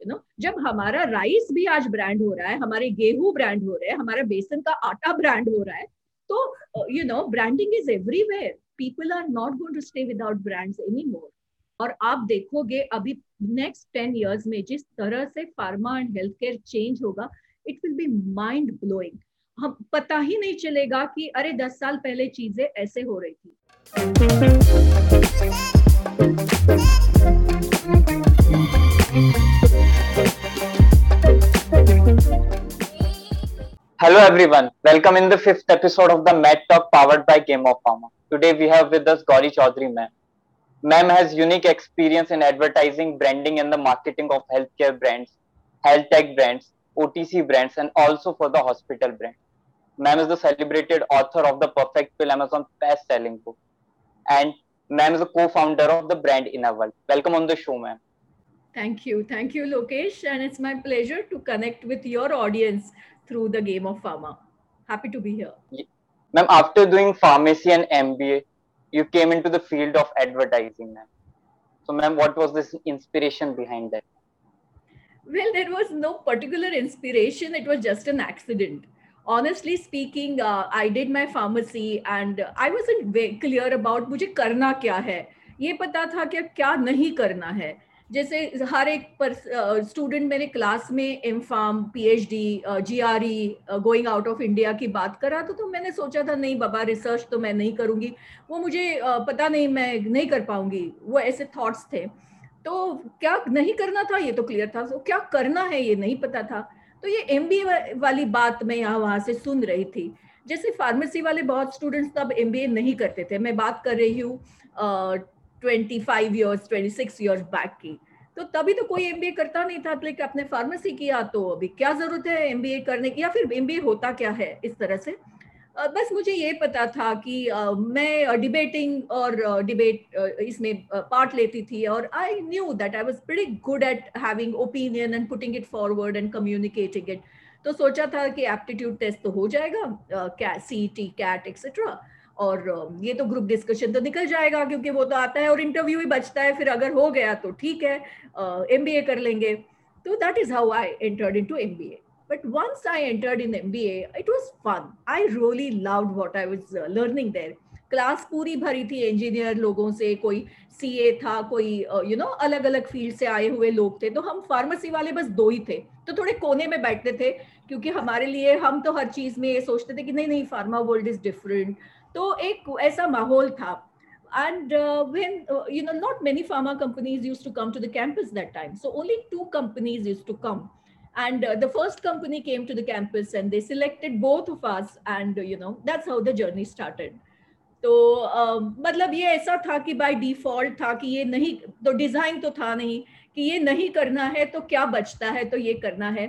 You know जब हमारा rice भी आज ब्रांड हो रहा है, हमारे गेहूँ ब्रांड हो रहे हैं, हमारा बेसन का आटा ब्रांड हो रहा है तो you know branding is everywhere people are not going to stay without brands any more और आप देखोगे अभी नेक्स्ट टेन इयर्स में जिस तरह से pharma and health care change होगा it will be mind blowing हम, पता ही नहीं चलेगा कि, अरे, दस साल पहले चीज़ें ऐसे हो रही थी। Hello everyone, welcome in the fifth episode of the Med Talk powered by Game of Pharma. Today we have with us Gauri Chaudhary ma'am. Ma'am has unique experience in advertising, branding and the marketing of healthcare brands, health tech brands, OTC brands and also for the hospital brand. Ma'am is the celebrated author of the Perfect Pill Amazon best selling book and ma'am is the co-founder of the brand Inner World. Welcome on the show ma'am. Thank you. Thank you, Lokesh. And it's my pleasure to connect with your audience through the game of pharma. Happy to be here. Yeah. Ma'am, after doing pharmacy and MBA, you came into the field of advertising, ma'am. So, ma'am, what was this inspiration behind that? Well, there was no particular inspiration. It was just an accident. Honestly speaking, uh, I did my pharmacy and I wasn't very clear about मुझे करना क्या है ये पता था कि क्या नहीं करना है जैसे हर एक स्टूडेंट मेरे क्लास में M pharm P H D G R E going out of India की बात करा तो, तो मैंने सोचा था नहीं बाबा रिसर्च तो मैं नहीं करूँगी। वो मुझे पता नहीं मैं नहीं कर पाऊँगी। वो ऐसे थॉट्स थे। तो क्या नहीं करना था? ये तो क्लियर था। तो क्या करना है? ये नहीं पता था। तो ये एम बी वाली बात मैं यहाँ वहाँ से सुन रही थी। जैसे फार्मेसी वाले बहुत स्टूडेंट्स तब एमबीए नहीं करते थे। मैं बात कर रही हूँ twenty five years twenty six years back की। तो तभी तो कोई एमबीए करता नहीं था लेकिन आपने फार्मेसी किया तो अभी क्या ज़रूरत है एमबीए करने की या फिर एमबीए होता क्या है इस तरह से? बस मुझे ये पता था कि मैं डिबेटिंग और डिबेट इसमें पार्ट लेती थी और I knew that I was pretty good at having opinion and putting it forward and communicating it तो सोचा था कि एप्टीट्यूड टेस्ट तो हो जाएगा सी टी कैट एक्सेट्रा और ये तो ग्रुप डिस्कशन तो निकल जाएगा क्योंकि वो तो आता है और इंटरव्यू ही बचता है, फिर अगर हो गया तो ठीक है एम ए कर लेंगे। तो that is how I entered into M once I entered in M B A it was fun I really love what I was learning there class पूरी भरी थी इंजीनियर लोगों से, कोई सी ए था, कोई यू नो अलग अलग फ़ील्ड से आए हुए लोग थे। तो हम फार्मेसी वाले बस दो ही थे। तो थोड़े कोने में बैठते थे, क्योंकि हमारे लिए हम तो हर चीज़ में ये सोचते थे कि नहीं नहीं फार्मा वर्ल्ड इज़ डिफरेंट तो एक ऐसा माहौल था and uh, when uh, you know not many pharma companies used to come to the campus that time so only two companies used to come and uh, the first company came to the campus and they selected both of us and you know that's how the journey started तो uh, मतलब ये ऐसा था कि by default था कि ये नहीं तो डिज़ाइन तो था नहीं कि ये नहीं करना है तो क्या बचता है तो ये करना है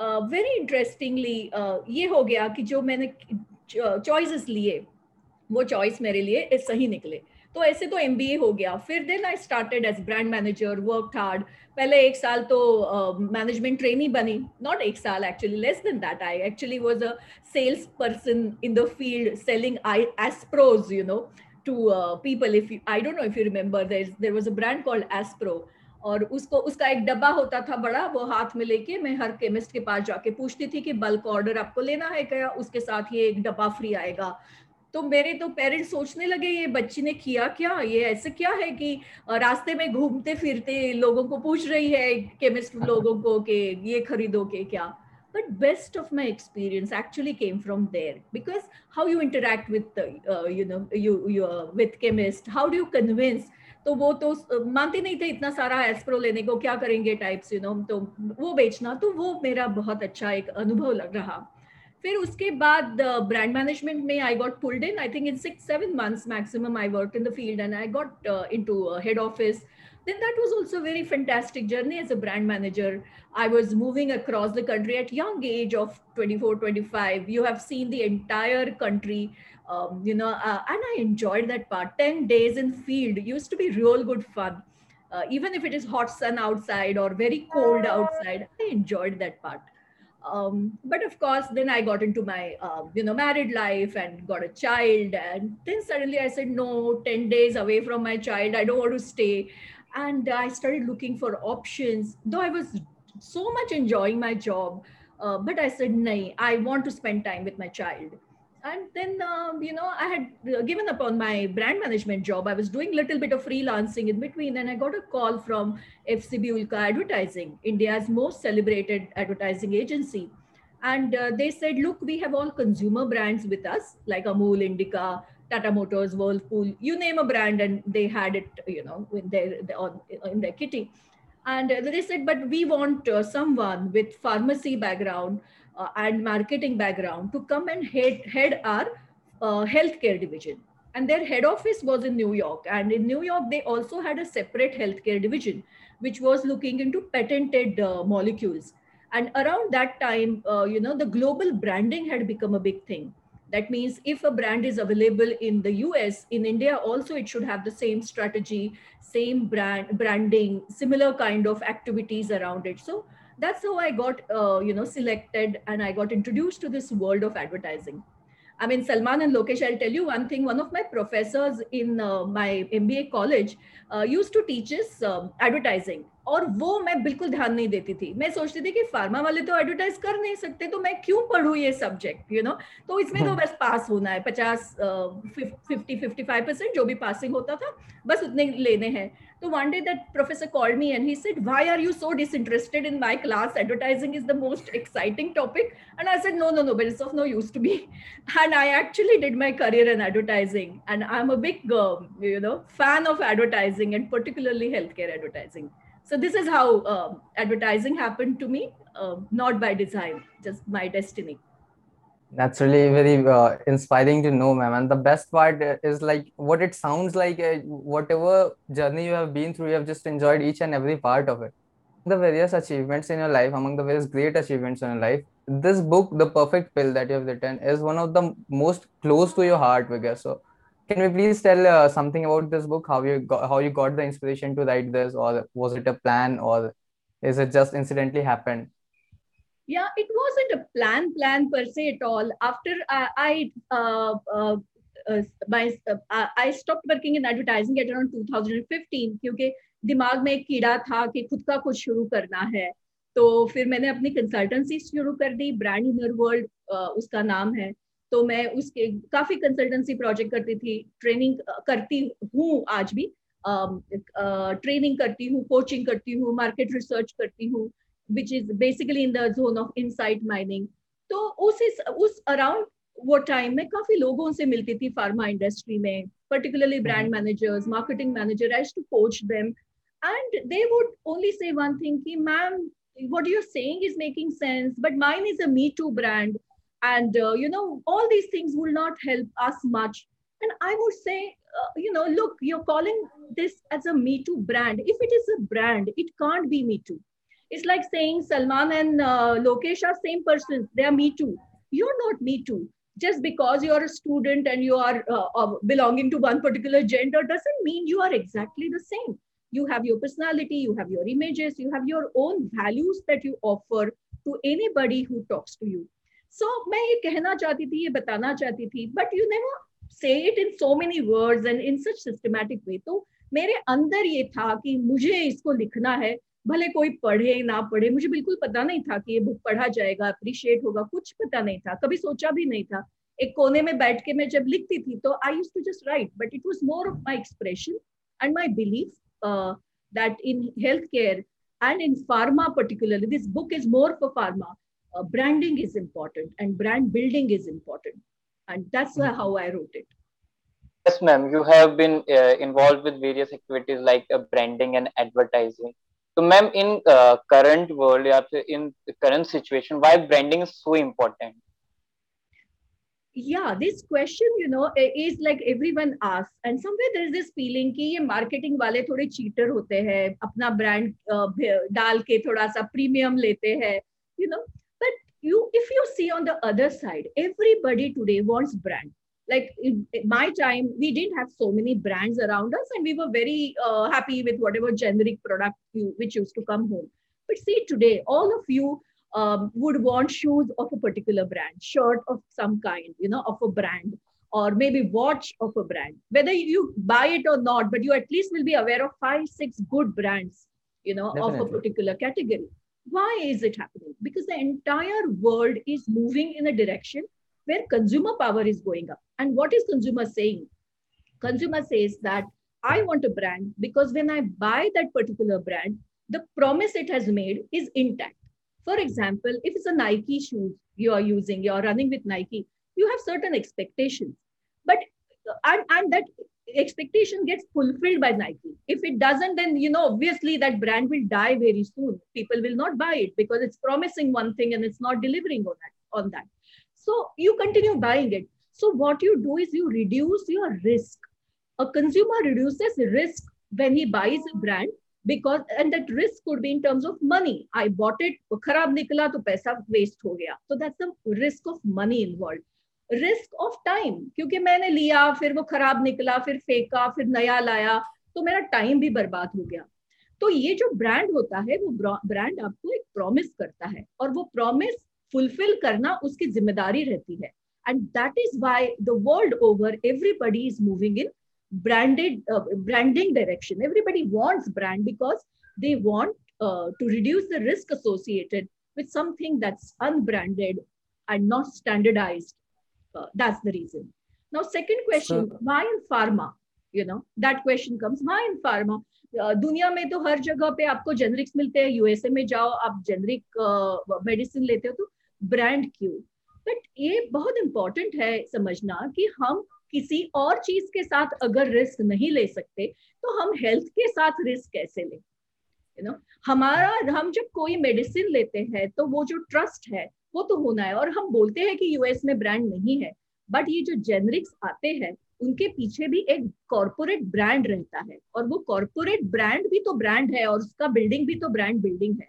वेरी uh, इंटरेस्टिंगली uh, ये हो गया कि जो मैंने चॉइसेस लिए वो चॉइस मेरे लिए सही निकले। तो ऐसे तो एमबीए हो गया। फिर then I started as brand manager work hard पहले एक साल तो मैनेजमेंट ट्रेनी बनी। नॉट एक साल actually less than that I actually was a sales person in the field selling I Aspros you know to people if I don't know if you remember there was a brand called Aspro और उसको, उसका एक डब्बा होता था बड़ा, वो हाथ में लेके मैं हर केमिस्ट के पास जाके पूछती थी कि बल्क ऑर्डर आपको लेना है क्या? उसके साथ ये एक डब्बा फ्री आएगा। तो मेरे तो पेरेंट्स सोचने लगे ये बच्ची ने किया क्या? ये ऐसे क्या है कि रास्ते में घूमते फिरते लोगों को पूछ रही है केमिस्ट लोगों को कि ये खरीदो के क्या? But best of my experience actually came from there because how you interact the, uh, you know you you uh, with chemist तो वो तो मानते नहीं थे इतना सारा एस्प्रो लेने को क्या करेंगे? टाइप्स यू नो तो वो बेचना तो वो मेरा बहुत अच्छा एक अनुभव लग रहा। फिर उसके बाद ब्रांड मैनेजमेंट में I got pulled in I think in six seven months maximum I work in the field and I got in to head office then that was also a very fantastic journey as a brand manager i was moving across the country at young age of 24 25 you have seen the entire country um, you know uh, and i enjoyed that part 10 days in field used to be real good fun uh, even if it is hot sun outside or very cold outside i enjoyed that part um, but of course then i got into my uh, you know married life and got a child and then suddenly i said no 10 days away from my child i don't want to stay and i started looking for options though i was so much enjoying my job. Uh, but I said, no, I want to spend time with my child. And then, um, you know, I had uh, given up on my brand management job. I was doing a little bit of freelancing in between, and I got a call from FCB Ulka Advertising, India's most celebrated advertising agency. And uh, they said, look, we have all consumer brands with us, like Amul, Indica, Tata Motors, Whirlpool, you name a brand, and they had it, you know, in their, in their kitty. And they said, but we want uh, someone with pharmacy background uh, and marketing background to come and head, head our uh, healthcare division. And their head office was in New York. And in New York, they also had a separate healthcare division, which was looking into patented uh, molecules. And around that time, uh, you know, the global branding had become a big thing that means if a brand is available in the US, in India also it should have the same strategy, same brand branding, similar kind of activities around it. So that's how I got uh, you know selected and I got introduced to this world of advertising. I mean, Salman and Lokesh, I'll tell you one thing. One of my professors in uh, my MBA college uh, used to teach us uh, advertising. और वो मैं बिल्कुल ध्यान नहीं देती थी। मैं सोचती थी कि फार्मा वाले तो एडवर्टाइज कर नहीं सकते तो मैं क्यों पढ़ू ये सब्जेक्ट यू नो तो इसमें तो हाँ। बस पास होना है पचास फिफ्टी फिफ्टी फाइव परसेंट जो भी पासिंग होता था बस उतने लेने हैं। तो one day that professor call me and he said why are you so disinterested in my class advertising is the most exciting topic and I said no no no but of no use to be and I actually did my career in advertising and I am a big you know fan of advertising and particularly health care advertising So this is how uh, advertising happened to me, uh, not by design, just my destiny. That's really very uh, inspiring to know ma'am. And the best part is like what it sounds like uh, whatever journey you have been through you have just enjoyed each and every part of it. The various achievements in your life among the various great achievements in your life this book the perfect pill that you have written is one of the most close to your heart Vigya. so can we please tell uh, something about this book how you got how you got the inspiration to write this or was it a plan or is it just incidentally happened yeah it wasn't a plan plan per se at all after uh, i uh, uh, uh, my uh, i stopped working in advertising at around 2015 क्योंकि दिमाग में एक कीड़ा था कि खुद का कुछ शुरू करना है तो फिर मैंने अपनी कंसल्टेंसी शुरू कर दी ब्रांड इनर वर्ल्ड उसका नाम है तो मैं उसके काफ़ी कंसल्टेंसी प्रोजेक्ट करती थी ट्रेनिंग करती हूँ आज भी। ट्रेनिंग करती हूँ कोचिंग करती हूँ मार्केट रिसर्च करती हूँ which is basically in the zone of in mining तो उस उस अराउंड वो टाइम में काफ़ी लोगों से मिलती थी फार्मा इंडस्ट्री में particularly brand managers marketing manager as to coach them and they would only say one thing ma'am what your are saying is making sense but mine is a me too brand and uh, you know all these things will not help us much and i would say uh, you know look you're calling this as a me too brand if it is a brand it can't be me too it's like saying Salman and uh, Lokesh are same person. They are me too. You're not me too. Just because you're a student and you are uh, belonging to one particular gender doesn't mean you are exactly the same. You have your personality, you have your images, you have your own values that you offer to anybody who talks to you. So, मैं ये कहना चाहती थी, ये बताना चाहती थी but you never say it in so many words and in such systematic way. तो मेरे अंदर ये था कि मुझे इसको लिखना है, भले कोई पढ़े ना पढ़े, मुझे बिल्कुल पता नहीं था कि ये बुक पढ़ा जाएगा अप्रिशिएट होगा, कुछ पता नहीं था, कभी सोचा भी नहीं था एक कोने में बैठ के मैं जब लिखती थी तो I used to just write but it was more of my expression and my belief that in health care and in pharma particularly this book is more for pharma uh, branding is important and brand building is important and that's mm-hmm. how i wrote it yes ma'am you have been uh, involved with various activities like uh, branding and advertising तो ma'am इन current world या फिर in current situation why branding is so important yeah this question you know is like everyone asks and somewhere there is this feeling कि ये marketing वाले थोड़े cheater होते हैं अपना ब्रांड डाल के थोड़ा सा प्रीमियम लेते हैं you know but you if you see on the other side everybody today wants brand. Like in, my time we didn't have so many brands around us and we were very uh, happy with whatever generic product you, which used to come home. But see today all of you um, would want shoes of a particular brand shirt of some kind you know of a brand or maybe watch of a brand. Whether you buy it or not but you at least will be aware of five six good brands you know Definitely. of a particular category Why is it happening? Because the entire world is moving in a direction where consumer power is going up. And what is consumer saying? Consumer says that I want a brand because when I buy that particular brand, the promise it has made is intact. For example, if it's a Nike shoes you are using, you're running with Nike, you have certain expectations. But and, and that expectation gets fulfilled by Nike. If it doesn't, then you know obviously that brand will die very soon. People will not buy it because it's promising one thing and it's not delivering on that. On that, so you continue buying it. So what you do is you reduce your risk. A consumer reduces risk when he buys a brand because and that risk could be in terms of money. I bought it, खराब निकला तो पैसा waste हो गया. So that's the risk of money involved. Risk of time क्योंकि मैंने लिया, फिर वो खराब निकला, फिर फेंका, फिर नया लाया तो मेरा टाइम भी बर्बाद हो गया। तो ये जो ब्रांड होता है, वो ब्रांड आपको एक प्रॉमिस करता है और वो प्रॉमिस फुलफिल करना उसकी ज़िम्मेदारी रहती है। And that is why the world over everybody is moving in branded branding direction everybody wants brand because they want to reduce the risk associated with something that's unbranded and not standardised uh, that's the reason. Now, second question, so, why in pharma? You know, that question comes, why in pharma? Uh, दुनिया में तो हर जगह पे आपको generics मिलते हैं USA में जाओ आप जेनरिक मेडिसिन uh, लेते हो तो ब्रांड क्यों बट ये बहुत इंपॉर्टेंट है समझना कि हम किसी और चीज़ के साथ अगर रिस्क नहीं ले सकते तो हम हेल्थ के साथ रिस्क कैसे लें यू नो हमारा हम जब कोई मेडिसिन लेते हैं तो वो जो ट्रस्ट है वो तो होना है और हम बोलते हैं कि यूएस में ब्रांड नहीं है बट ये जो जेनरिक्स आते हैं, उनके पीछे भी एक कॉरपोरेट ब्रांड रहता है और वो कॉरपोरेट ब्रांड भी तो ब्रांड है और उसका बिल्डिंग भी तो ब्रांड बिल्डिंग है।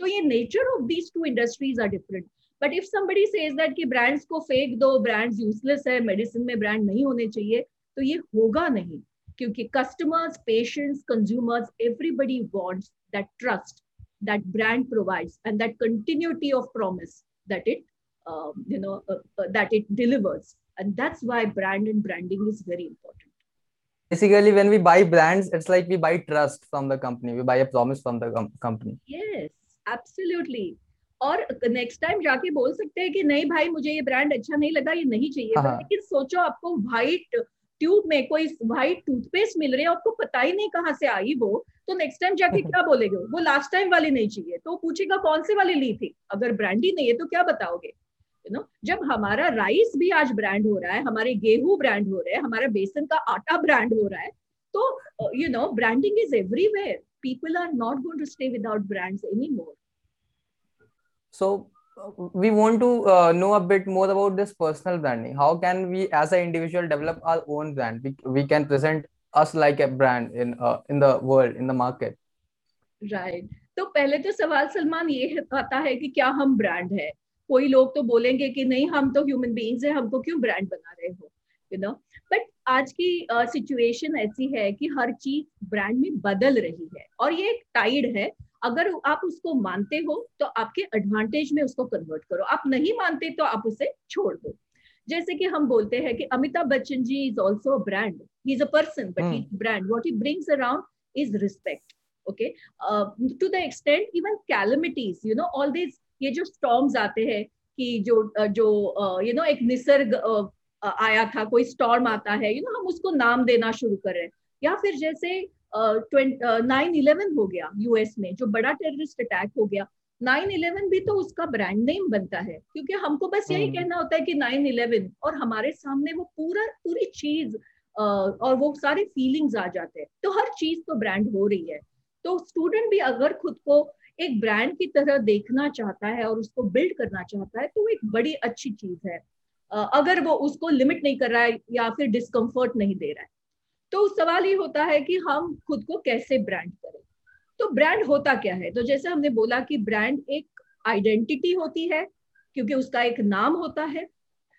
तो ये nature of these two industries are different but if somebody says that कि ब्रांड्स को फेंक दो ब्रांड्स यूजलेस है मेडिसिन में ब्रांड नहीं होने चाहिए तो ये होगा नहीं, क्योंकि customers patients consumers everybody wants that trust that brand provides and that continuity of promise that it um, you know uh, uh, that it delivers and that's why brand and branding is very important basically when we buy brands it's like we buy trust from the company we buy a promise from the com- company yes absolutely और next time जाके बोल सकते हैं कि नहीं भाई मुझे ये ब्रांड अच्छा नहीं लगा ये नहीं चाहिए हाँ. लेकिन सोचो आपको व्हाइट ट्यूब में कोई व्हाइट टूथपेस्ट मिल रही है आपको पता ही नहीं कहाँ से आई वो तो नेक्स्ट टाइम जाके क्या बोलेगे? वो लास्ट टाइम वाली नहीं चाहिए। तो पूछेगा कौन से वाली ली थी? अगर ब्रांड ही नहीं है तो क्या बताओगे? यू नो जब हमारा राइस भी आज ब्रांड हो रहा है हमारे गेहूँ ब्रांड हो रहे हैं हमारा बेसन का आटा ब्रांड हो रहा है तो you know branding is everywhere people are not going to stay without brands any more so we want to uh, know a bit more about this personal branding how can we as an individual develop our own brand we, we can present us like a brand in uh, in the world in the market right तो पहले तो सवाल सलमान ये आता है कि क्या हम ब्रांड है कोई लोग तो बोलेंगे कि नहीं हम तो ह्यूमन बीइंग्स है हमको क्यों ब्रांड बना रहे हो यू नो बट आज की सिचुएशन uh, ऐसी है कि हर चीज़ ब्रांड में बदल रही है और ये एक टाइड है अगर आप उसको मानते हो तो आपके एडवांटेज में उसको कन्वर्ट करो। आप नहीं मानते तो आप उसे छोड़ दो। जैसे कि हम बोलते हैं कि Amitabh Bachchan ji is also brand he is a person but he brand what he brings around is respect okay to the extent even calamities you know all this ये जो स्टॉर्म्स आते हैं कि जो uh, जो you uh, know एक Nisarga uh, आया था कोई स्टॉर्म आता है यू you नो know, हम उसको नाम देना शुरू कर रहे हैं। या फिर जैसे नाइन इलेवन हो गया यूएस में जो बड़ा टेररिस्ट अटैक हो गया। नाइन इलेवन भी तो उसका ब्रांड नेम बनता है क्योंकि हमको बस यही हम्म। कहना होता है कि नाइन इलेवन और हमारे सामने वो पूरा पूरी चीज़ और वो सारे फीलिंग्स आ जाते हैं। तो हर चीज़ तो ब्रांड हो रही है। तो स्टूडेंट भी अगर खुद को एक ब्रांड की तरह देखना चाहता है और उसको बिल्ड करना चाहता है तो वो एक बड़ी अच्छी चीज़ है। अगर वो उसको लिमिट नहीं कर रहा है या फिर डिस्कम्फर्ट नहीं दे रहा है। तो सवाल ये होता है कि हम खुद को कैसे ब्रांड करें? तो ब्रांड होता क्या है? तो जैसे हमने बोला कि ब्रांड एक आइडेंटिटी होती है क्योंकि उसका एक नाम होता है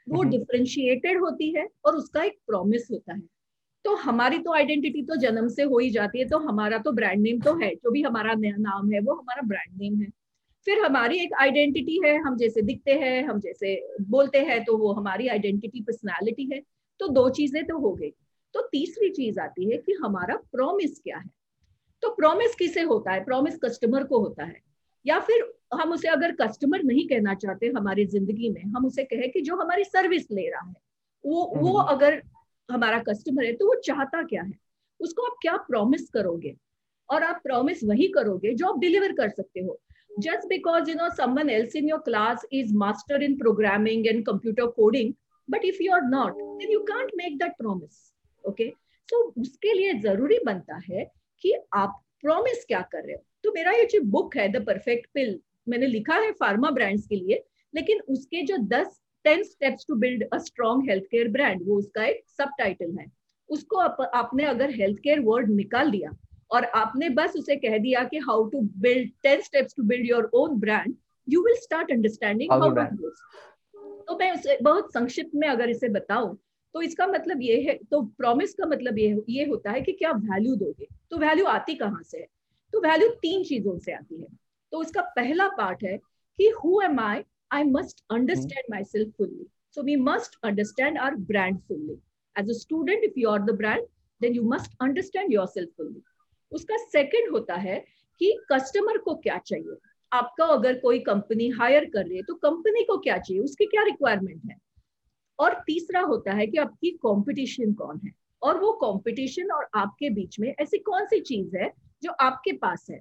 वो डिफ्रेंशिएटेड हम्म। होती है और उसका एक प्रॉमिस होता है। तो हमारी तो आइडेंटिटी तो जन्म से हो ही जाती है तो हमारा तो ब्रांड नेम तो है जो भी हमारा नाम है वो हमारा ब्रांड नेम है। फिर हमारी एक आइडेंटिटी है हम जैसे दिखते हैं हम जैसे बोलते हैं तो वो हमारी आइडेंटिटी पर्सनैलिटी है। तो दो चीज़ें तो हो गई। तो तीसरी चीज़ आती है कि हमारा प्रॉमिस क्या है? तो प्रॉमिस किसे होता है? प्रॉमिस कस्टमर को होता है। या फिर हम उसे अगर कस्टमर नहीं कहना चाहते हमारी ज़िंदगी में हम उसे कहे कि जो हमारी सर्विस ले रहा है वो वो हम्म। अगर हमारा कस्टमर है तो वो चाहता क्या है? उसको आप क्या प्रॉमिस करोगे? और आप प्रॉमिस वही करोगे जो आप डिलीवर कर सकते हो। Just because you know someone else in your class is master in programming and computer coding but if you are not then you can't make that promise. Okay? So उसके लिए ज़रूरी बनता है कि आप प्रॉमिस क्या कर रहे हो? तो मेरा ये जो बुक है द परफेक्ट पिल मैंने लिखा है फार्मा ब्रांड्स के लिए लेकिन उसके जो दस ten steps to build a strong health care brand वो उसका एक सब टाइटल है। उसको आप, आपने अगर हेल्थ केयर वर्ड निकाल दिया और आपने बस उसे कह दिया कि how to build ten steps to build your own brand you will start understanding how. तो मैं उसे बहुत संक्षिप्त में अगर इसे बताऊँ तो इसका मतलब ये है तो प्रॉमिस का मतलब ये ये होता है कि क्या वैल्यू दोगे? तो वैल्यू आती कहाँ से है? तो वैल्यू तीन चीज़ों से आती है। तो उसका पहला पार्ट है कि who am I I must understand myself fully so we must understand our brand fully as a student if you are the brand then you must understand yourself fully उसका सेकेंड होता है कि customer को क्या चाहिए? आपका अगर कोई कंपनी हायर कर रही है तो कंपनी को क्या चाहिए? उसकी क्या रिक्वायरमेंट है? और तीसरा होता है कि आपकी कंपटीशन कौन है और वो कंपटीशन और आपके बीच में ऐसी कौन सी चीज़ है जो आपके पास है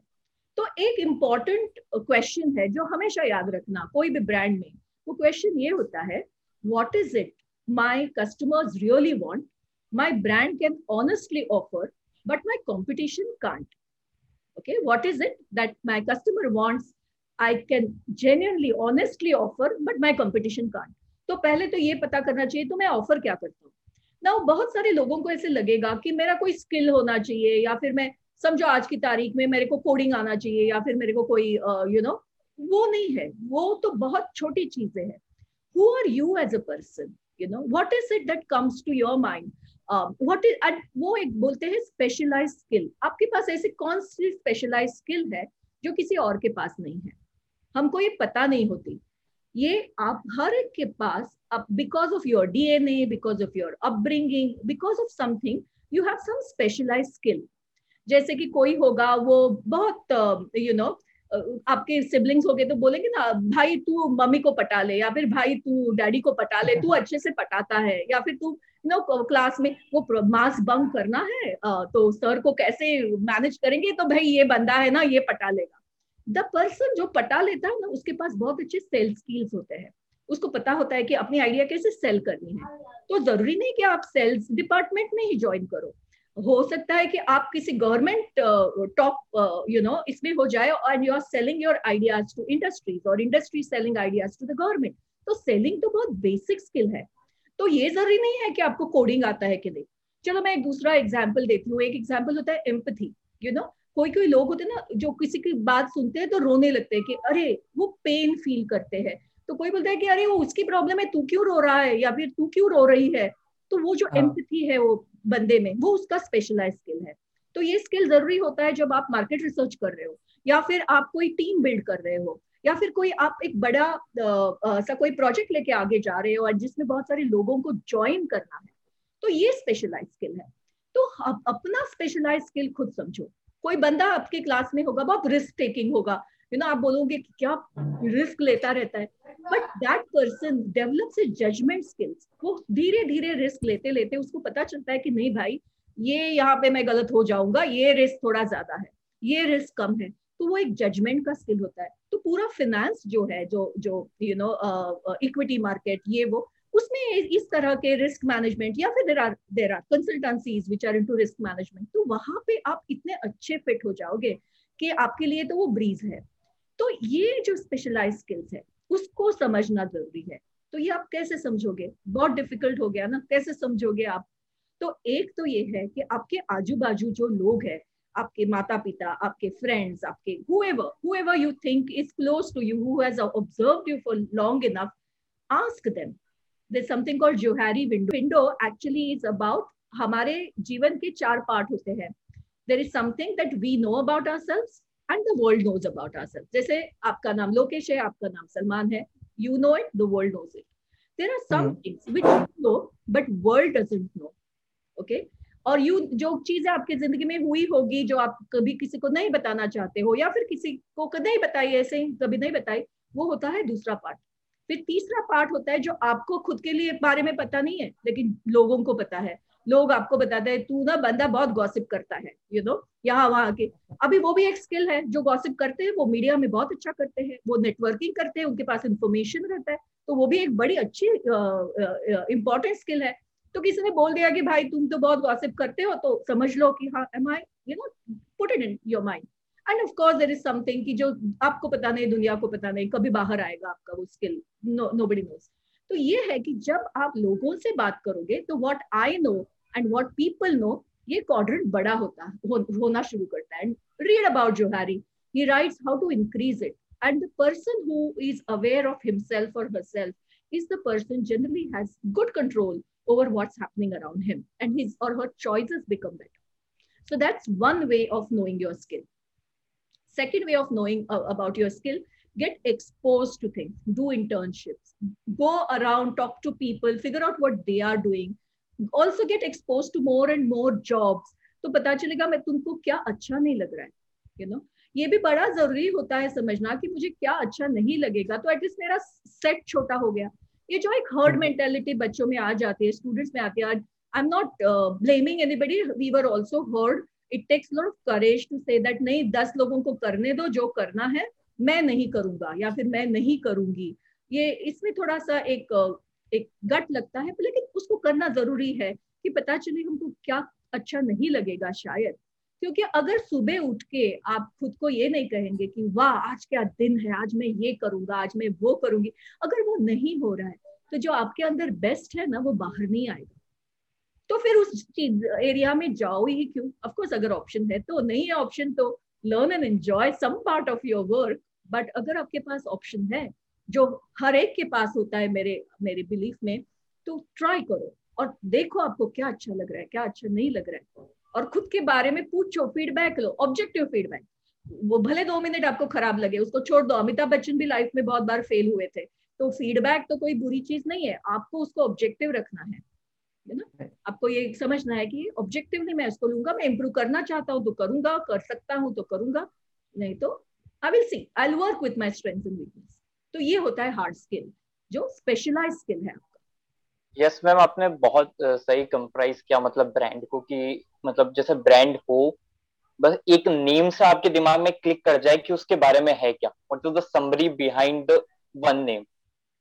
तो एक इंपॉर्टेंट क्वेश्चन है जो हमेशा याद रखना कोई भी ब्रांड में वो क्वेश्चन ये होता है what is it my customers really want my brand can honestly offer but my competition can't Okay, what is it that my customer wants? I can genuinely, honestly offer, but my competition can't. तो पहले तो ये पता करना चाहिए तो मैं offer क्या करता हूँ? ना बहुत सारे लोगों को ऐसे लगेगा कि मेरा कोई स्किल होना चाहिए या फिर मैं समझो आज की तारीख में मेरे को कोडिंग आना चाहिए या फिर मेरे को कोई you uh, know you know, वो नहीं है। वो तो बहुत छोटी चीज़ें हैं। Who are you as a person you know what is it that comes to your mind what is वो एक बोलते हैं स्पेशलाइज स्किल आपके पास ऐसी कौन सी स्पेशलाइज स्किल है जो किसी और के पास नहीं है? हमको ये पता नहीं होती। ये आप हर एक के पास because of your DNA because of your upbringing because of something you have some specialise skill जैसे कि कोई होगा वो बहुत you uh, know you know, आपके सिबलिंग्स हो गए तो बोलेंगे ना भाई तू मम्मी को पटा ले या फिर भाई तू डैडी को पटा ले तू अच्छे से पटाता है या फिर तू नो क्लास में वो मास बंक करना है तो सर को कैसे मैनेज करेंगे तो भाई ये बंदा है ना ये पटा लेगा। द पर्सन जो पटा लेता है ना, उसके पास बहुत अच्छे सेल स्किल्स होते हैं। उसको पता होता है कि अपनी आइडिया कैसे सेल करनी है। तो ज़रूरी नहीं कि आप सेल्स डिपार्टमेंट में ही ज्वाइन करो। हो सकता है कि आप किसी गवर्नमेंट टॉप यू नो इसमें हो जाए and you are selling your ideas to industries और industry selling ideas to the government तो सेलिंग तो बहुत बेसिक स्किल है। तो ये ज़रूरी नहीं है कि आपको कोडिंग आता है कि नहीं। चलो मैं एक दूसरा एग्ज़ाम्पल देती हूँ। एक एग्ज़ाम्पल होता है एम्पथी यू नो कोई कोई लोग होते हैं ना जो किसी की बात सुनते हैं तो रोने लगते हैं कि अरे वो पेन फील करते हैं। तो कोई बोलता है कि अरे वो उसकी प्रॉब्लम है तू क्यों रो रहा है? या फिर तू क्यों रो रही है? तो वो जो एम्पथी है वो बंदे में वो उसका स्पेशलाइज स्किल है। तो ये स्किल ज़रूरी होता है जब आप मार्केट रिसर्च कर रहे हो या फिर आप कोई टीम बिल्ड कर रहे हो या फिर कोई आप एक बड़ा सा कोई प्रोजेक्ट लेके आगे जा रहे हो और जिसमें बहुत सारे लोगों को ज्वाइन करना है तो ये स्पेशलाइज स्किल है। तो अपना स्पेशलाइज स्किल खुद समझो। कोई बंदा आपके क्लास में होगा बहुत रिस्क टेकिंग होगा। यू नो आप बोलोगे कि क्या रिस्क लेता रहता है। But that person develops a judgement skills वो धीरे धीरे रिस्क लेते लेते उसको पता चलता है कि नहीं भाई, ये यहाँ पे मैं गलत हो जाऊँगा, ये रिस्क थोड़ा ज़्यादा है, ये रिस्क कम है। तो वो एक जजमेंट का स्किल होता है। तो पूरा फिनेंस जो है, जो जो यू नो इक्विटी मार्केट ये वो उसमें इस तरह के रिस्क मैनेजमेंट या फिर there are there are consultancies which are into risk management तो वहाँ पे आप इतने अच्छे फिट हो जाओगे कि आपके लिए तो वो ब्रीज है। तो ये जो स्पेशलाइज स्किल्स है, उसको समझना ज़रूरी है। तो ये आप कैसे समझोगे? बहुत डिफ़िकल्ट हो गया ना, कैसे समझोगे आप? तो एक तो ये है कि आपके आजू बाजू जो लोग हैं, आपके माता पिता आपके फ्रेंड्स आपके whoever whoever you think is close to you, who has observed you for long enough, ask them something called Johari window window actually is about हमारे जीवन के चार पार्ट होते हैं। There is something that we know about ourselves and the world knows about ourselves जैसे आपका नाम लोकेश है आपका नाम सलमान है। You know it the knows it there are somethings which you know but world doesn't know okay और you जो चीज़ें आपके ज़िंदगी में हुई होगी जो आप कभी किसी को नहीं बताना चाहते हो या फिर किसी को नहीं बताई ऐसे ही कभी नहीं बताई वो होता है दूसरा पार्ट फिर तीसरा पार्ट होता है जो आपको खुद के लिए बारे में पता नहीं है, लेकिन लोगों को पता है। लोग आपको बताते हैं, तू ना बंदा बहुत गॉसिप करता है यू नो यहाँ वहाँ के अभी वो भी एक स्किल है, जो गॉसिप करते हैं, वो मीडिया में बहुत अच्छा करते हैं, वो नेटवर्किंग करते हैं, उनके पास इंफॉर्मेशन रहता है। तो वो भी एक बड़ी अच्छी इंपॉर्टेंट स्किल है। तो किसी ने बोल दिया कि, भाई, तुम तो बहुत गॉसिप करते हो तो समझ लो कि हाँ am I you know put it in your mind and of course there is something कि जो आपको पता नहीं दुनिया को पता नहीं कभी बाहर आएगा आपका वो skill no nobody knows तो ये है कि जब आप लोगों से बात करोगे तो what I know and what people know ये क्वाड्रेंट बड़ा होता हो, होना शुरू करता है read about Johari he writes how to increase it and the person who is aware of himself or herself is the person generally has good control over what's happening around him and his or her choices become better so that's one way of knowing your skill second way of knowing uh, about your skill get exposed to things. Do internships. Go around talk to people figure out what they are doing. Also get expose to more and more jobs तो पता चलेगा मैं तुमको क्या अच्छा नहीं लग रहा है यू नो ये भी बड़ा ज़रूरी होता है समझना कि मुझे क्या अच्छा नहीं लगेगा। तो एटलीस्ट मेरा सेट छोटा हो गया। ये जो एक हर्ड मेंटेलिटी बच्चों में आ जाती है स्टूडेंट्स में आती है I am not blaming anybody we were also heard it takes lot of courage to say that नहीं, दस लोगों को करने दो, जो करना है, मैं नहीं करूँगा, या फिर मैं नहीं करूँगी। ये इसमें थोड़ा सा एक एक गट लगता है, लेकिन उसको करना ज़रूरी है कि पता चले हमको क्या अच्छा नहीं लगेगा शायद। क्योंकि अगर सुबह उठ के आप खुद को ये नहीं कहेंगे कि, वाह, आज क्या दिन है, आज मैं ये करूँगा, आज मैं वो करूँगी। अगर वो नहीं हो रहा है तो जो आपके अंदर बेस्ट है ना, वो बाहर नहीं आएगा। तो फिर उस चीज़ एरिया में जाओ ही क्यों? ऑफकोर्स अगर ऑप्शन है तो नहीं है ऑप्शन तो learn and enjoy some part of your work but अगर आपके पास ऑप्शन है, जो हर एक के पास होता है मेरे मेरे बिलीफ में तो ट्राई करो और देखो आपको क्या अच्छा लग रहा है, क्या अच्छा नहीं लग रहा है। और खुद के बारे में पूछो फीडबैक लो ऑब्जेक्टिव फीडबैक वो भले दो मिनट आपको खराब लगे, उसको छोड़ दो। अमिताभ बच्चन भी लाइफ में बहुत बार फेल हुए थे। तो फीडबैक तो कोई बुरी चीज़ नहीं है, आपको उसको ऑब्जेक्टिव रखना है। है ना? आपको ये समझना है कि ऑब्जेक्टिव नहीं मैं इसको लूँगा मैं इंप्रूव करना चाहता हूँ तो करूँगा कर सकता हूँ तो करूँगा नहीं तो I will see I will work with my strength and weakness तो ये होता है हार्ड स्किल जो स्पेशलाइज स्किल है आपका। यस मैम आपने बहुत सही कंप्राइज किया मतलब ब्रांड को कि मतलब जैसे ब्रांड हो बस एक नेम से आपके दिमाग में क्लिक कर जाए कि उसके बारे में है क्या। What is the summary behind the one name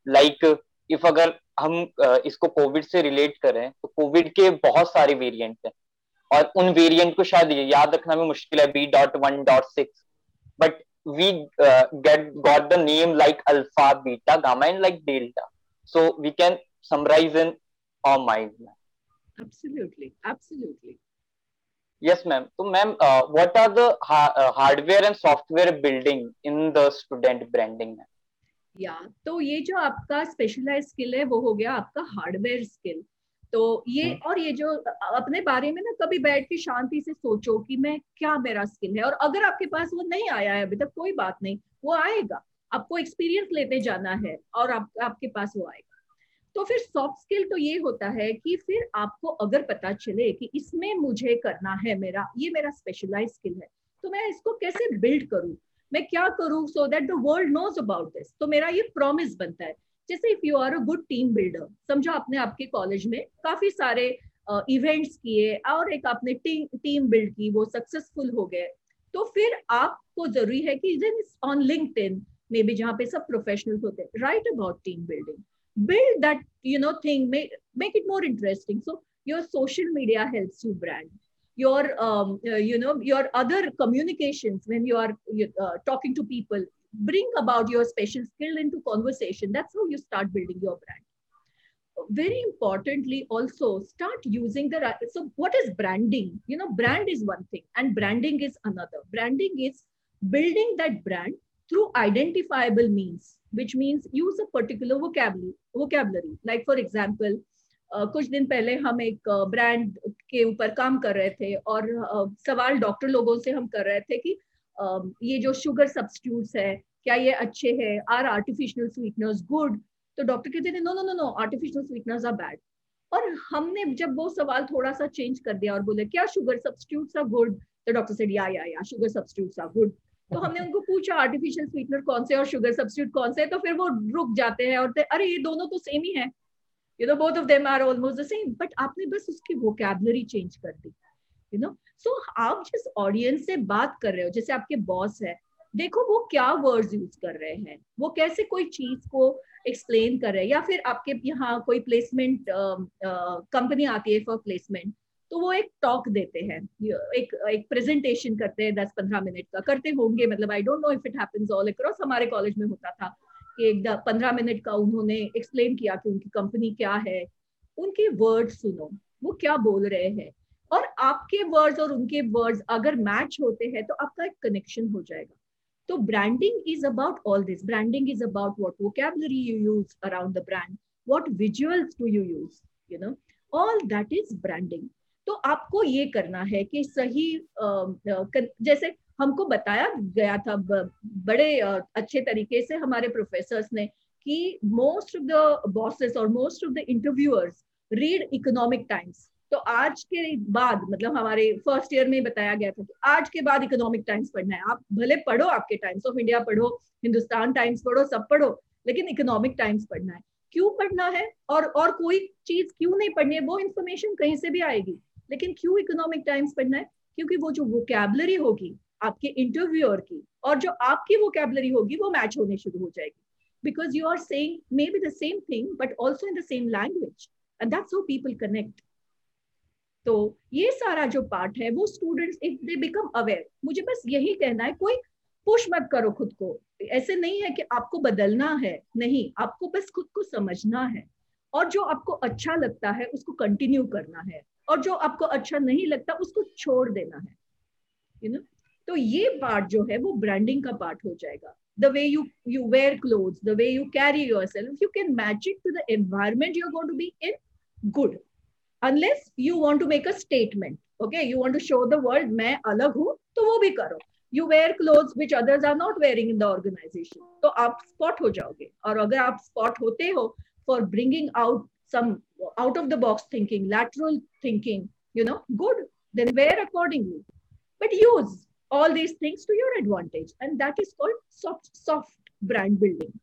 like if अगर हम इसको कोविड से रिलेट करें तो कोविड के बहुत सारे वेरिएंट हैं। और उन वेरिएंट को शायद याद रखना भी मुश्किल है B dot one dot six but we get got the name like alpha beta gamma and like delta so we can summarise in our mind में एब्सोल्युटली एब्सोल्युटली यस मैम तो ma'am what are the hardware and software building in the student branding में या तो ये जो आपका specialise skill है वो हो गया आपका हार्डवेयर स्किल तो ये हम्म। और ये जो अपने बारे में ना कभी बैठ के शांति से सोचो कि मैं क्या मेरा स्किल है और अगर आपके पास वो नहीं आया है अभी तक कोई बात नहीं वो आएगा। आपको एक्सपीरियंस लेते जाना है और आप, आपके पास वो आएगा। तो फिर सॉफ्ट स्किल तो ये होता है कि फिर आपको अगर पता चले कि इसमें मुझे करना है मेरा ये मेरा स्पेशलाइज स्किल है तो मैं इसको कैसे बिल्ड करूँ? मैं क्या करूँ so that the world knows about this तो मेरा ये प्रॉमिस बनता है। जैसे if you are a good team builder समझो आपने आपके कॉलेज में काफ़ी सारे इवेंट्स uh, किए और एक आपने टीम टीम बिल्ड की वो सक्सेसफुल हो गए। तो फिर आपको ज़रूरी है कि ऑन लिंक्डइन मे बी जहाँ पे सब प्रोफेशनल्स होते हैं right about team building that you know thing make make it more interesting so your social media helps you brand your um, uh, you know your other communications when you are uh, talking to people bring about your special skill into conversation. That's how you start building your brand. Very importantly, also start using the right so what is branding? You know, brand is one thing, and branding is another. Branding is building that brand through identifiable means, which means use a particular vocabulary. vocabulary. Like for example, कुछ दिन पहले हम एक brand के ऊपर काम कर रहे थे और सवाल डॉक्टर लोगों से हम कर रहे थे कि ये जो शुगर सब्सिट्यूट्स है, क्या ये अच्छे है? आर आर्टिफिशियल स्वीटनर्स गुड तो डॉक्टर कहते थे no no no no artificial sweeteners are bad और हमने जब वो सवाल थोड़ा सा चेंज कर दिया और बोले, क्या शुगर सब्सटीट्यूट्स आर गुड तो doctor said yeah yeah yeah sugar substitutes are good तो हमने उनको पूछा आर्टिफिशियल स्वीटनर कौन से और शुगर सब्सटीट्यूट कौन से? तो फिर वो रुक जाते हैं और अरे, ये दोनों तो सेम ही है. You know both of them are almost the same but आपने बस उसकी वोकैबलरी चेंज कर दी यू नो सो आप जिस ऑडियंस से बात कर रहे हो, जैसे आपके बॉस है, देखो वो क्या वर्ड्स यूज़ कर रहे हैं, वो कैसे कोई चीज़ को एक्सप्लेन कर रहे हैं, या फिर आपके यहाँ कोई प्लेसमेंट कंपनी आती है फॉर प्लेसमेंट तो वो एक टॉक देते हैं एक एक प्रेजेंटेशन करते हैं दस पंद्रह मिनट का, करते होंगे मतलब I don't know if it happens all across हमारे कॉलेज में होता था कि एक पंद्रह मिनट का उन्होंने एक्सप्लेन किया कि उनकी कंपनी क्या है। उनके वर्ड सुनो, वो क्या बोल रहे हैं। और आपके वर्ड्स और उनके वर्ड्स अगर मैच होते हैं तो आपका एक कनेक्शन हो जाएगा। तो branding is about all this branding is about what vocabulary you use around the brand what visuals do you use you know all that is branding तो आपको ये करना है कि सही जैसे हमको बताया गया था बड़े अच्छे तरीके से हमारे प्रोफेसर्स ने कि मोस्ट ऑफ़ द बॉसेस और most of the interviewers read Economic Times तो आज के बाद मतलब हमारे फ़र्स्ट ईयर में बताया गया था कि आज के बाद इकोनॉमिक टाइम्स पढ़ना है। आप भले पढ़ो आपके टाइम्स ऑफ़ इंडिया पढ़ो हिंदुस्तान टाइम्स पढ़ो, सब पढ़ो, लेकिन इकोनॉमिक टाइम्स पढ़ना है। क्यों पढ़ना है? और और कोई चीज़ क्यों नहीं पढ़नी है? वो इन्फॉर्मेशन कहीं से भी आएगी। लेकिन क्यों इकोनॉमिक टाइम्स पढ़ना है? क्योंकि वो जो वोकेबलरी होगी आपके इंटरव्यूअर की और जो आपकी वोकेबलरी होगी, वो मैच होने शुरू हो जाएगी। Because you are saying maybe the same thing but also in the same language and that's how people connect तो ये सारा जो पार्ट है, वो students if they become aware मुझे बस यही कहना है, कोई पुश मत करो खुद को। ऐसे नहीं है कि आपको बदलना है, नहीं, आपको बस खुद को समझना है। और जो आपको अच्छा लगता है, उसको कंटिन्यू करना है। और जो आपको अच्छा नहीं लगता, उसको छोड़ देना है। You you know know? तो ये पार्ट जो है वो ब्रांडिंग का पार्ट हो जाएगा. The way you you wear cloth the way you carry yourself you can match it to the environment you are going to be in good unless you want to make a statement okay you want to show the world मैं अलग हूँ तो वो भी करो. You wear cloth which others are not wearing in the organisation तो आप spot हो जाओगे. और अगर आप स्पॉट होते हो for bringing out some out of the box thinking, lateral thinking, you know, good, then wear accordingly. But use all these things to your advantage. And that is called soft, soft brand building.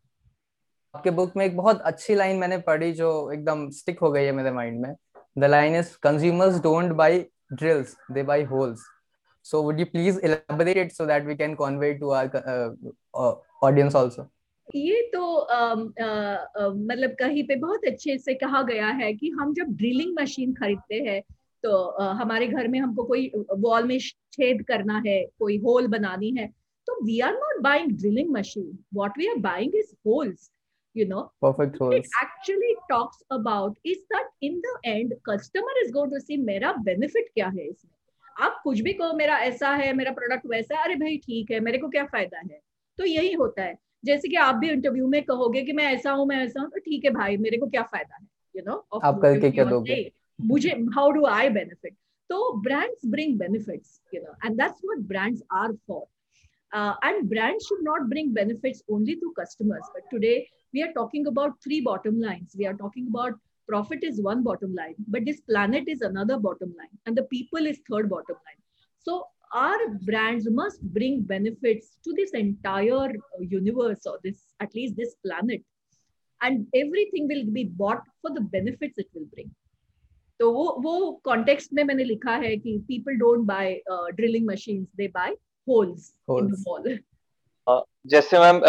आपके book में एक बहुत अच्छी line मैंने पढ़ी जो एकदम stick हो गई है मेरे माइंड में the line is consumers don't buy drills they buy holes so would you please elaborate it so that we can convey to our uh, uh, audience also ये तो मतलब कहीं पे बहुत अच्छे से कहा गया है कि हम जब ड्रिलिंग मशीन खरीदते हैं तो हमारे घर में हमको कोई वॉल में छेद करना है कोई होल बनानी है तो we are not buying drilling machine what we are buying is holes you know. Perfect holes. it actually talks about is that in the end customer is going to see मेरा benefit क्या है इसमें? आप कुछ भी कहो मेरा ऐसा है मेरा प्रोडक्ट वैसा है अरे भाई ठीक है मेरे को क्या फ़ायदा है? तो यही होता है। जैसे कि आप भी इंटरव्यू में कहोगे कि मैं ऐसा हूँ मैं ऐसा हूँ तो ठीक है भाई मेरे को क्या फ़ायदा है यू नो आप करके क्या दोगे? how do I benefit? So brands bring benefits, you know, and that's what brands are for. Uh, and brands should not bring benefits only to customers. But today we are talking about three bottom lines. We are talking about profit is one bottom line, but this planet is another bottom line, and the people is third bottom line. So our brands must bring benefits to this entire uh, universe or this at least this planet and everything will be bought for the benefits it will bring तो वो वो context में मैंने लिखा है कि people don't buy drilling machines they buy holes in the wall जैसे ma'am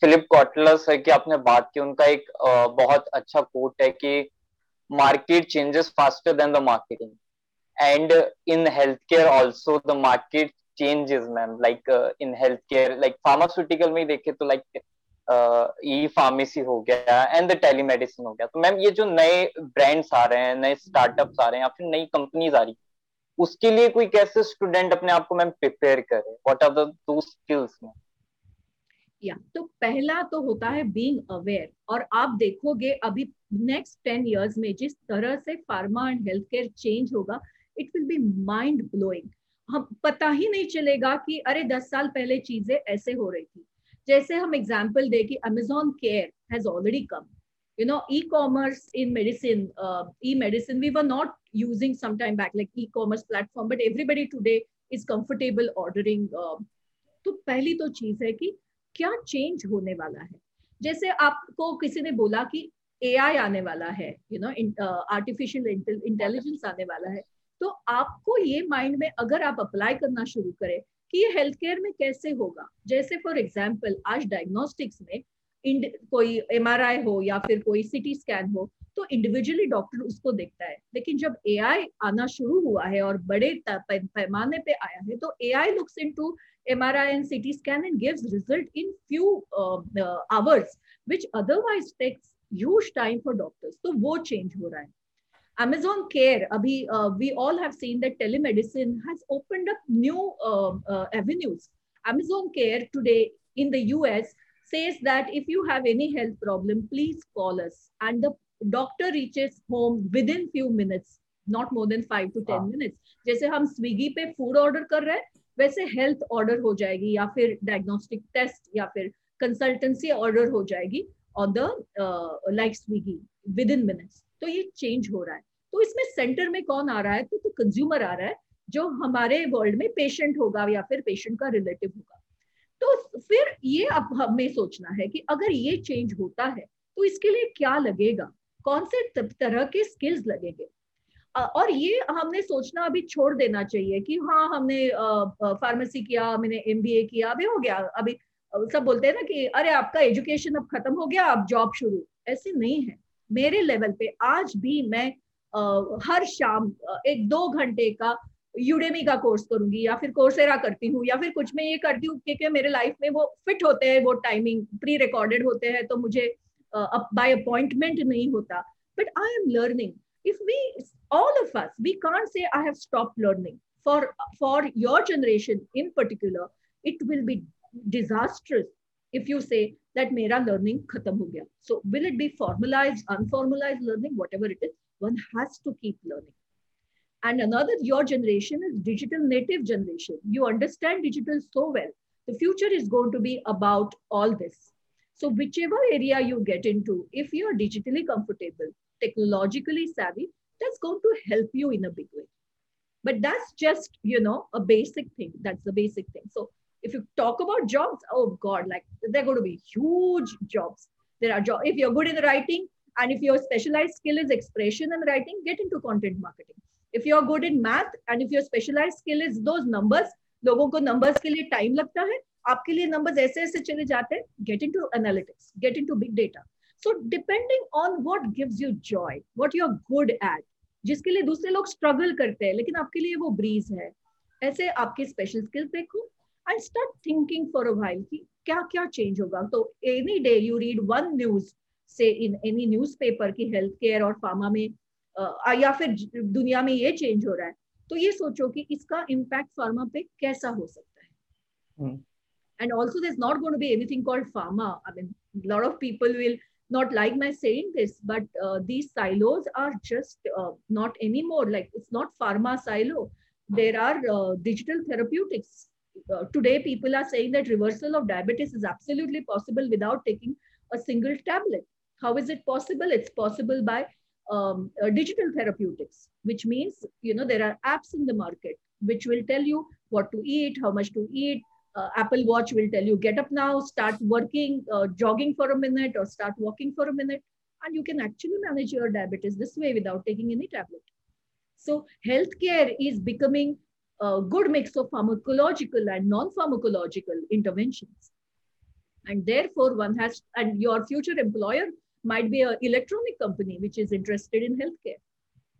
Philip Kotler's है कि आपने बात की उनका एक uh, बहुत अच्छा कोट है कि market changes faster than the marketing and in healthcare also the market changes ma'am. Like uh, in healthcare like pharmaceutical में देखे तो like ई फार्मेसी हो गया एंड द टेलीमेडिसिन हो गया। तो मैम, ये जो नए ब्रांड्स आ रहे हैं, नए स्टार्टअप्स आ रहे हैं या फिर नई कंपनीज़ आ रही उसके लिए कोई कैसे स्टूडेंट अपने आप को मैम प्रिपेयर करे? व्हाट आर दो स्किल्स में? या तो पहला तो होता है बीइंग अवेयर और आप देखोगे अभी नेक्स्ट टेन इयर्स में जिस तरह से pharma and health care change होगा it will be mind blowing हम, पता ही नहीं चलेगा कि अरे दस साल पहले चीज़ें ऐसे हो रही थी। जैसे हम एग्ज़ाम्पल दे कि Amazon care has already come you know e commerce in medicine e medicine we were not using sometime back like e commerce platform but everybody today is comfortable ordering तो पहली तो चीज़ है कि क्या चेंज होने वाला है? जैसे आपको किसी ने बोला कि ए आई आने वाला है यू नो आर्टिफिशियल इंटेलिजेंस आने वाला है तो आपको ये माइंड में अगर आप अप्लाई करना शुरू करें कि ये हेल्थ केयर में कैसे होगा? जैसे फॉर एग्ज़ाम्पल आज डायग्नोस्टिक्स में कोई एमआरआई हो या फिर कोई सिटी स्कैन हो तो इंडिविजुअली डॉक्टर उसको देखता है। लेकिन जब एआई आना शुरू हुआ है और बड़े पैमाने पे आया है तो A I looks into M R I and CT scan and gives result in few hours which otherwise takes huge time for doctors तो वो चेंज हो रहा है। Amazon Care, abhi, uh, we all have seen that telemedicine has opened up new uh, uh, avenues. Amazon Care today in the US says that if you have any health problem, please call us. And the doctor reaches home within few minutes, not more than five to ten minutes. जैसे हम Swiggy पे food order कर रहे हैं वैसे health order हो जाएगी या फिर डायग्नोस्टिक टेस्ट या फिर कंसल्टेंसी ऑर्डर हो जाएगी on the like Swiggy within minutes तो ये चेंज हो रहा है इसमें सेंटर में कौन आ रहा है? तो, तो कंज्यूमर आ रहा है जो हमारे वर्ल्ड में पेशेंट होगा या फिर पेशेंट का रिलेटिव होगा। तो फिर ये अब हमें सोचना है कि अगर ये चेंज होता है तो इसके लिए क्या लगेगा? कौन से तरह के स्किल्स लगेंगे? और ये हमने सोचना अभी छोड़ देना चाहिए कि हाँ हमने फार्मेसी किया मैंने एमबीए किया अभी हो गया। अभी सब बोलते हैं ना कि अरे आपका एजुकेशन अब खत्म हो गया अब जॉब शुरू। ऐसे नहीं है। मेरे लेवल पे आज भी मैं हर शाम एक दो घंटे का यूडेमी का कोर्स करूँगी या फिर कोर्सेरा करती हूँ या फिर कुछ मैं ये करती हूँ क्योंकि मेरे लाइफ में वो फिट होते हैं, वो टाइमिंग प्री रिकॉर्डेड होते हैं तो मुझे बाय अपॉइंटमेंट नहीं होता। But I am learning if we all of us we can say I have stop learning for for your generation in particular it will be disastrous if you say that मेरा learning खत्म हो गया। So will it be formalise unformalise learning whatever it is one has to keep learning. And another your generation is digital native generation. You understand digital so well. The future is going to be about all this. So whichever area you get into if you are digitally comfortable technologically savvy that's going to help you in a big way. But that's just you know a basic thing. That's the basic thing. So if you talk about jobs oh god like they're going to be huge jobs. There are jobs if you're good in writing and if your specialized skill is expression and writing, get into content marketing. If you're good in math and if your specialized skill is those numbers, लोगों को numbers के लिए time लगता है आपके लिए numbers ऐसे ऐसे चले जाते हैं get into analytics, get into big data. So depending on what gives you joy, what you're good at, जिसके लिए दूसरे लोग struggle करते हैं लेकिन आपके लिए वो breeze है ऐसे आपके special skills देखो and start thinking for a while कि क्या क्या change होगा तो any day you read one news say in any newspaper की हेल्थ केयर और फार्मा में आ, या फिर दुनिया में ये चेंज हो रहा है तो ये सोचो कि इसका इम्पैक्ट फार्मा पे कैसा हो सकता है। And also this not gonna be anything called pharma I mean lot of people will not like my saying this but these silos are just not any more like it's not pharma silo there are digital therapeutics today people are set reversal of diabetes is absolutely possible without taking a single tablet how is it possible? It's possible by um, uh, digital therapeutics, which means, you know, there are apps in the market which will tell you what to eat, how much to eat. Uh, Apple Watch will tell you, get up now, start working, uh, jogging for a minute or start walking for a minute. And you can actually manage your diabetes this way without taking any tablet. So healthcare is becoming a good mix of pharmacological and non-pharmacological interventions. And therefore one has, and your future employer might be an electronic company which is interested in healthcare.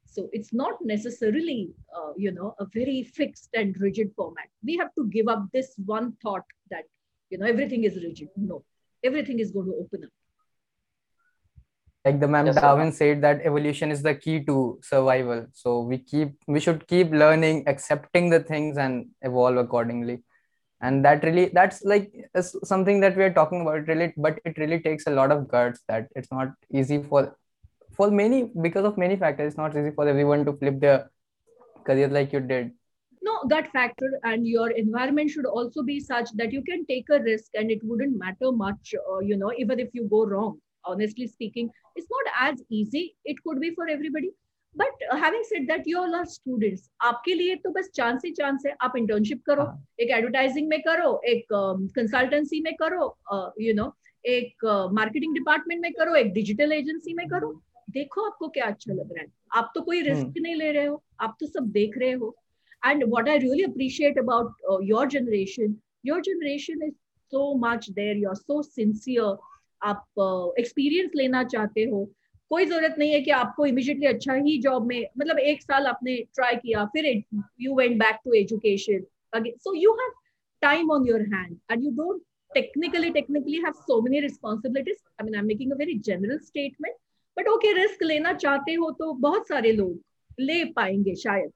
So it's not necessarily, uh, you know, a very fixed and rigid format. We have to give up this one thought that, you know, everything is rigid. No, everything is going to open up. Like the ma'am yes, Darwin said that evolution is the key to survival. So we keep, we should keep learning, accepting the things and evolve accordingly and that really that's like something that we are talking about really but it really takes a lot of guts that it's not easy for for many because of many factors it's not easy for everyone to flip their career like you did. No gut factor and your environment should also be such that you can take a risk and it wouldn't matter much uh, you know even if you go wrong. Honestly speaking it's not as easy it could be for everybody but having said that you all are students आपके लिए तो बस chance ही chance है। आप internship करो हाँ. एक advertising में करो एक कंसल्टेंसी uh, में करो यू uh, नो एक मार्केटिंग uh, डिपार्टमेंट में करो एक डिजिटल एजेंसी में करो। देखो आपको क्या अच्छा लग रहा है। आप तो कोई रिस्क hmm. नहीं ले रहे हो। आप तो सब देख रहे हो। And what I really appreciate about your generation your generation is so much there you are so sincere आप एक्सपीरियंस uh, लेना चाहते हो। कोई ज़रूरत नहीं है कि आपको इमिजिएटली अच्छा ही जॉब में मतलब एक साल आपने ट्राई किया, फिर you went back to education so you have time on your hand and you don't technically technically have so many responsibilities. I mean, i'm making a very general statement, but okay, risk लेना चाहते हो तो बहुत सारे लोग ले पाएँगे शायद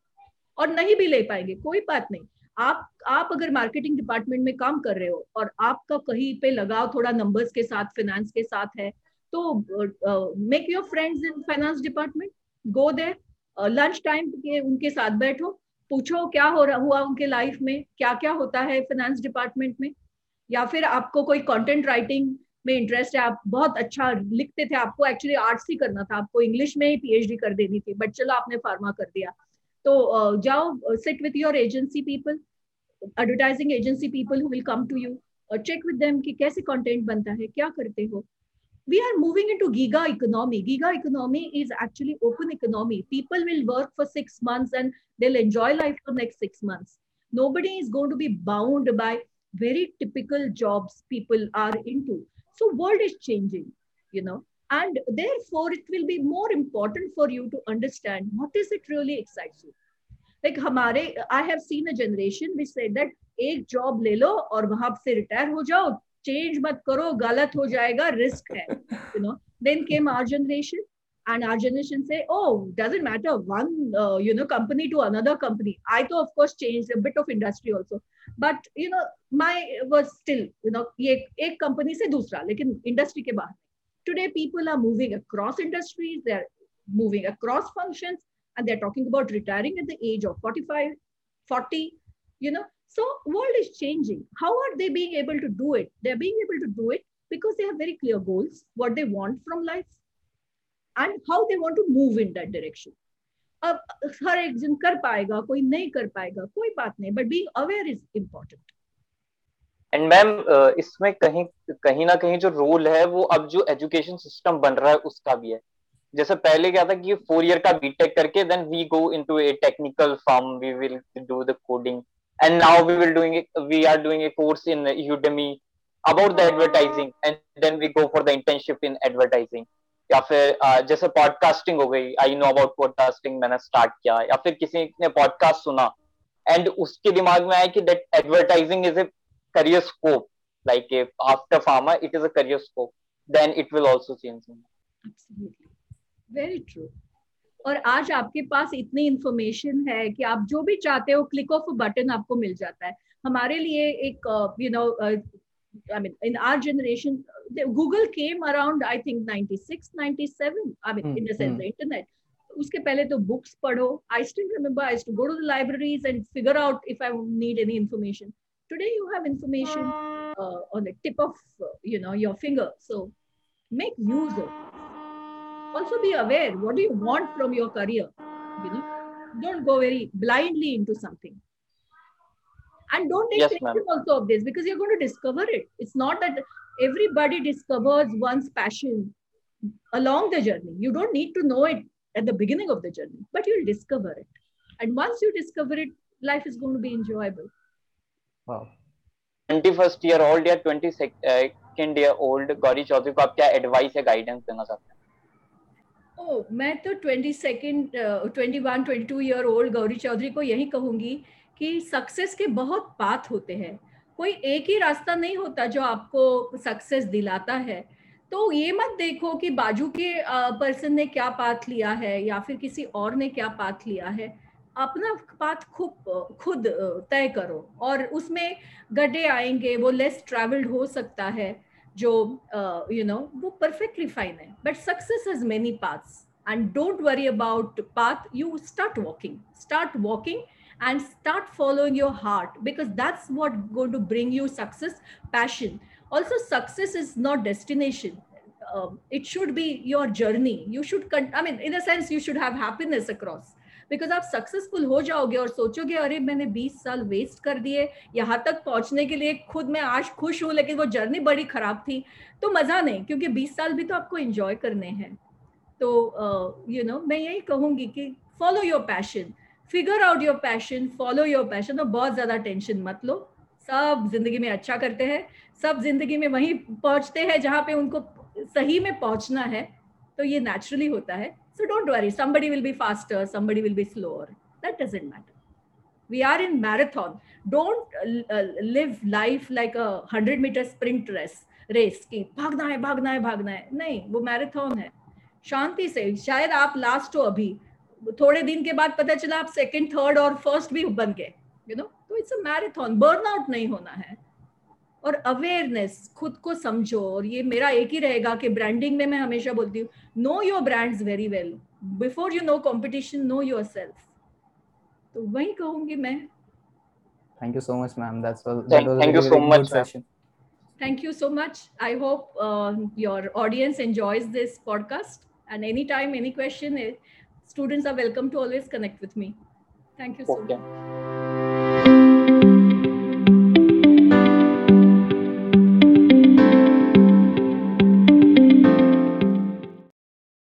और नहीं भी ले पाएँगे, कोई बात नहीं। आप आप अगर मार्केटिंग डिपार्टमेंट में काम कर रहे हो और आपका कहीं पे लगाव थोड़ा नंबर्स के साथ फाइनेंस के साथ है तो make your friends in finance department go there lunch time के, उनके साथ बैठो, पूछो क्या हो रहा, हुआ उनके लाइफ में क्या क्या होता है फाइनेंस डिपार्टमेंट में, या फिर आपको कोई कंटेंट राइटिंग में इंटरेस्ट है, आप बहुत अच्छा लिखते थे, आपको एक्चुअली आर्ट्स ही करना था, आपको इंग्लिश में ही पीएचडी कर देनी थी बट चलो आपने फार्मा कर दिया। तो जाओ sit with your agency people advertising agency people will come to you check with them कि कैसे कंटेंट बनता है, क्या करते हो we are moving into giga economy. Giga economy is actually open economy. People will work for 6 months and they'll enjoy life for next 6 months. Nobody is going to be bound by very typical jobs people are into. So world is changing you know and therefore it will be more important for you to understand what is it really excites you. Like hamare i have seen a generation which said that ek job le lo aur wahan se retire ho jao. Change मत करो, गलत हो जाएगा risk है you know then came our generation and our generation से ओ doesn't matter one you know company to another company I तो of course change bit of industry also but you know my was still you know ये एक company से दूसरा, लेकिन industry के बाहर। Today people are moving across industries they are moving across function and they are talking about retiring at the age of forty five forty you know So world is changing. How are they being able to do it? They're being able to do it because they have very clear goals, what they want from life, and how they want to move in that direction. अब हर एक जन कर पाएगा कोई नहीं कर पाएगा कोई बात नहीं but being aware is important and ma'am इसमें कहीं कहीं ना कहीं जो रोल है वो अब जो एजुकेशन सिस्टम बन रहा है उसका भी है जैसे पहले क्या था कि फोर ईयर का बीटेक करके then we go into a technical form we will do the coding and now we will doing we are doing a course in udemy about the advertising and then we go for the internship in advertising या फिर जैसे podcasting हो गई I know about podcasting मैंने start किया या फिर किसी ने पॉडकास्ट सुना एंड उसके दिमाग में आया कि that advertising is a career scope like if after pharma it is a career scope then it will also change absolutely very true और आज आपके पास इतनी इंफॉर्मेशन है कि आप जो भी चाहते हो क्लिक ऑफ़ बटन आपको मिल जाता है। हमारे लिए एक you know I mean in our generation Google came around I think 96 97 I mean in the sense the internet उसके पहले तो बुक्स पढ़ो। I still remember I to go to the libraries and figure out if I need any information today you have information on the tip of you know your finger so make use of also be aware what do you want from your career you know don't go very blindly into something and don't take yes, also of this because you're going to discover it it's not that everybody discovers one's passion along the journey you don't need to know it at the beginning of the journey but you'll discover it and once you discover it life is going to be enjoyable wow 21st year old या 22nd year old Gauri Chaudhary को आप क्या advice या guidance देना चाहते हैं मैं तो twenty second twenty one twenty two year old Gauri Chaudhary को यही कहूँगी कि सक्सेस के बहुत पाथ होते हैं। कोई एक ही रास्ता नहीं होता जो आपको सक्सेस दिलाता है। तो ये मत देखो कि बाजू के पर्सन ने क्या पाथ लिया है या फिर किसी और ने क्या पाथ लिया है। अपना पाथ खुद खुद तय करो और उसमें गड्ढे आएँगे, वो लेस ट्रैवल्ड हो सकता है। जो यू नो वो परफेक्टली फाइन है but success has many paths and don't worry about path you start walking start walking and start following your heart because that's what going to bring you success passion also success is not destination um, it should be your journey you should con- i mean in a sense you should have happiness across Because आप successful हो जाओगे और सोचोगे अरे मैंने 20 साल waste कर दिए। यहाँ तक पहुँचने के लिए खुद मैं आज खुश हूँ लेकिन वो जर्नी बड़ी खराब थी। तो मज़ा नहीं क्योंकि 20 साल भी तो आपको इंजॉय करने हैं। तो you uh, know you know, मैं यही कहूँगी कि follow your passion figure out your passion follow your passion और बहुत ज़्यादा टेंशन मत लो। सब ज़िंदगी में अच्छा करते हैं सब ज़िंदगी में वहीं पहुँचते हैं जहाँ पे उनको सही में पहुँचना है। तो ये नेचुरली होता है। So don't worry somebody will be faster somebody will be slower that doesn't matter we are in marathon don't live life like a hundred metre sprint race race की भागना है भागना है भागना है। नहीं, वो मैराथन है। शांति से, शायद आप लास्ट हो अभी। थोड़े दिन के बाद पता चला आप सेकेंड थर्ड और फ़र्स्ट भी बन गए यू नो तो it's a marathon burn out नहीं होना है। और अवेयरनेस खुद को समझो और ये मेरा एक ही रहेगा कि ब्रांडिंग में मैं हमेशा बोलती हूँ know your brands very well before you know competition know your तो वही कहूँगी मैं। Thank you so much ma'am thank you so much thank you so much I hope your audience enjoys this podcast and any time any question students are welcome to always connect with me thank you so much